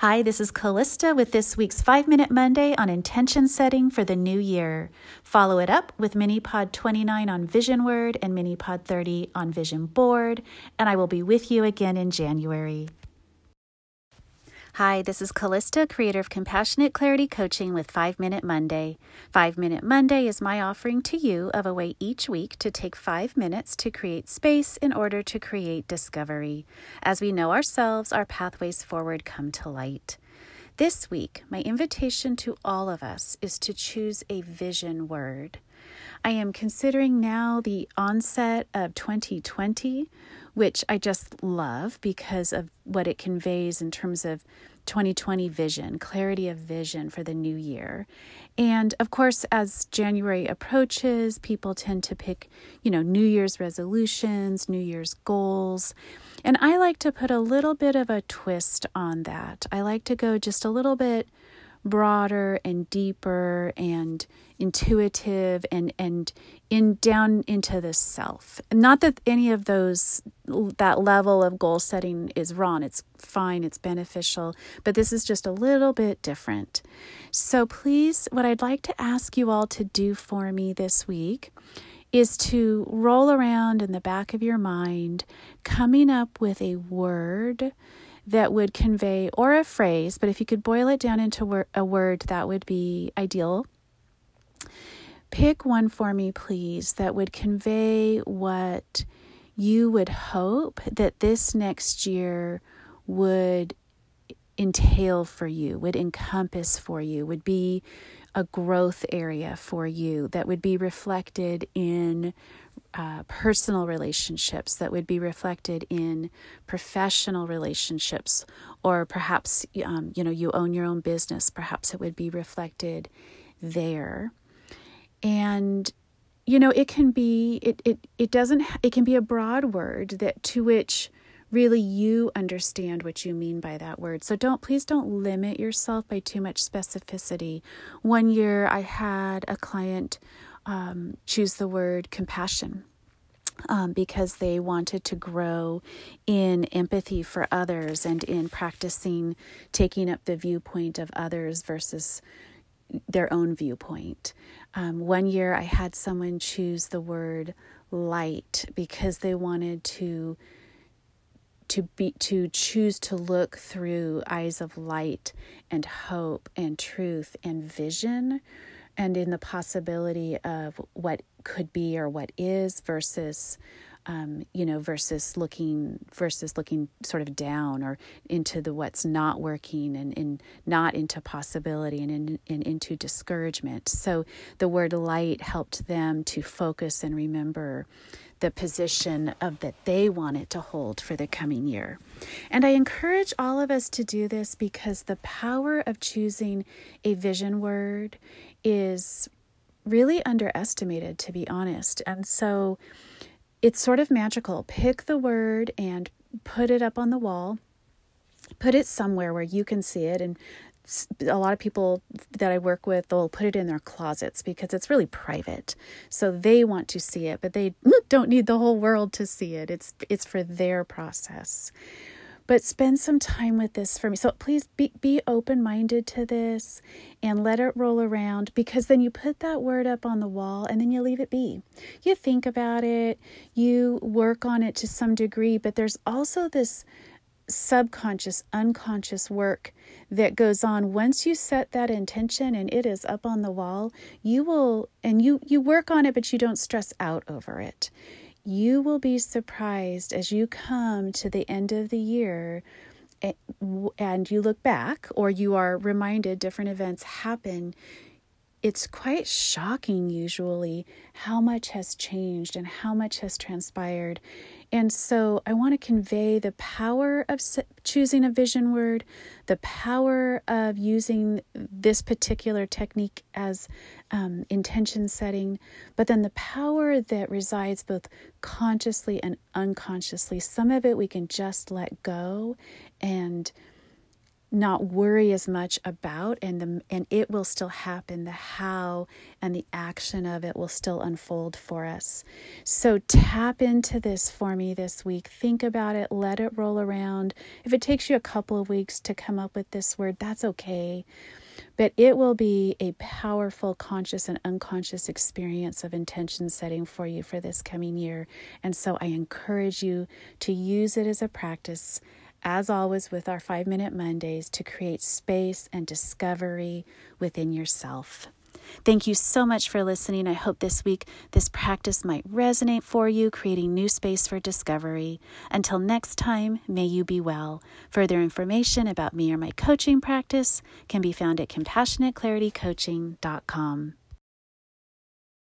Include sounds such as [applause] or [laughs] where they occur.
Hi, this is Callista with this week's 5 Minute Monday on intention setting for the new year. Follow it up with Mini Pod 29 on Vision Word and Mini Pod 30 on Vision Board, and I will be with you again in January. Hi, this is Callista, creator of Compassionate Clarity Coaching with 5 Minute Monday. 5 Minute Monday is my offering to you of a way each week to take 5 minutes to create space in order to create discovery. As we know ourselves, our pathways forward come to light. This week, my invitation to all of us is to choose a vision word. I am considering now the onset of 2020 which I just love because of what it conveys in terms of 2020 vision, clarity of vision for the new year. And of course, as January approaches, people tend to pick, you know, New Year's resolutions, New Year's goals. And I like to put a little bit of a twist on that. I like to go just a little bit broader and deeper and intuitive and and in down into the self. Not that any of those that level of goal setting is wrong. It's fine. It's beneficial. But this is just a little bit different. So please what i'd like to ask you all to do for me this week is to roll around in the back of your mind coming up with a word that would convey, or a phrase, but if you could boil it down into a word, that would be ideal. Pick one for me, please, that would convey what you would hope that this next year would entail for you, would encompass for you, would be a growth area for you that would be reflected in uh, personal relationships that would be reflected in professional relationships or perhaps um, you know you own your own business perhaps it would be reflected there. And you know it can be it it, it doesn't it can be a broad word that to which really you understand what you mean by that word. So don't please don't limit yourself by too much specificity. One year I had a client um, choose the word compassion. Um, because they wanted to grow in empathy for others and in practicing taking up the viewpoint of others versus their own viewpoint. Um, one year I had someone choose the word light because they wanted to to be to choose to look through eyes of light and hope and truth and vision and in the possibility of what could be or what is versus um, you know versus looking versus looking sort of down or into the what's not working and, and not into possibility and, in, and into discouragement. So the word light helped them to focus and remember the position of that they want it to hold for the coming year. And I encourage all of us to do this because the power of choosing a vision word is really underestimated to be honest. And so it's sort of magical. Pick the word and put it up on the wall. Put it somewhere where you can see it and a lot of people that I work with, they'll put it in their closets because it's really private. So they want to see it, but they [laughs] don't need the whole world to see it. It's it's for their process. But spend some time with this for me. So please be, be open minded to this and let it roll around because then you put that word up on the wall and then you leave it be. You think about it, you work on it to some degree, but there's also this subconscious, unconscious work that goes on once you set that intention and it is up on the wall, you will and you you work on it but you don't stress out over it. You will be surprised as you come to the end of the year eh, and you look back or you are reminded different events happen it's quite shocking usually how much has changed and how much has transpired and so I want to convey the power of choosing a vision word, the power of using this particular technique as um, intention setting, but then the power that resides both consciously and unconsciously. Some of it we can just let go and not worry as much about and the and it will still happen. The how and the action of it will still unfold for us. So tap into this for me this week. Think about it. Let it roll around. If it takes you a couple of weeks to come up with this word that's okay. But it will be a powerful conscious and unconscious experience of intention setting for you for this coming year. And so i encourage you to use it as a practice as always, with our five minute Mondays, to create space and discovery within yourself. Thank you so much for listening. I hope this week this practice might resonate for you, creating new space for discovery. Until next time, may you be well. Further information about me or my coaching practice can be found at compassionateclaritycoaching.com.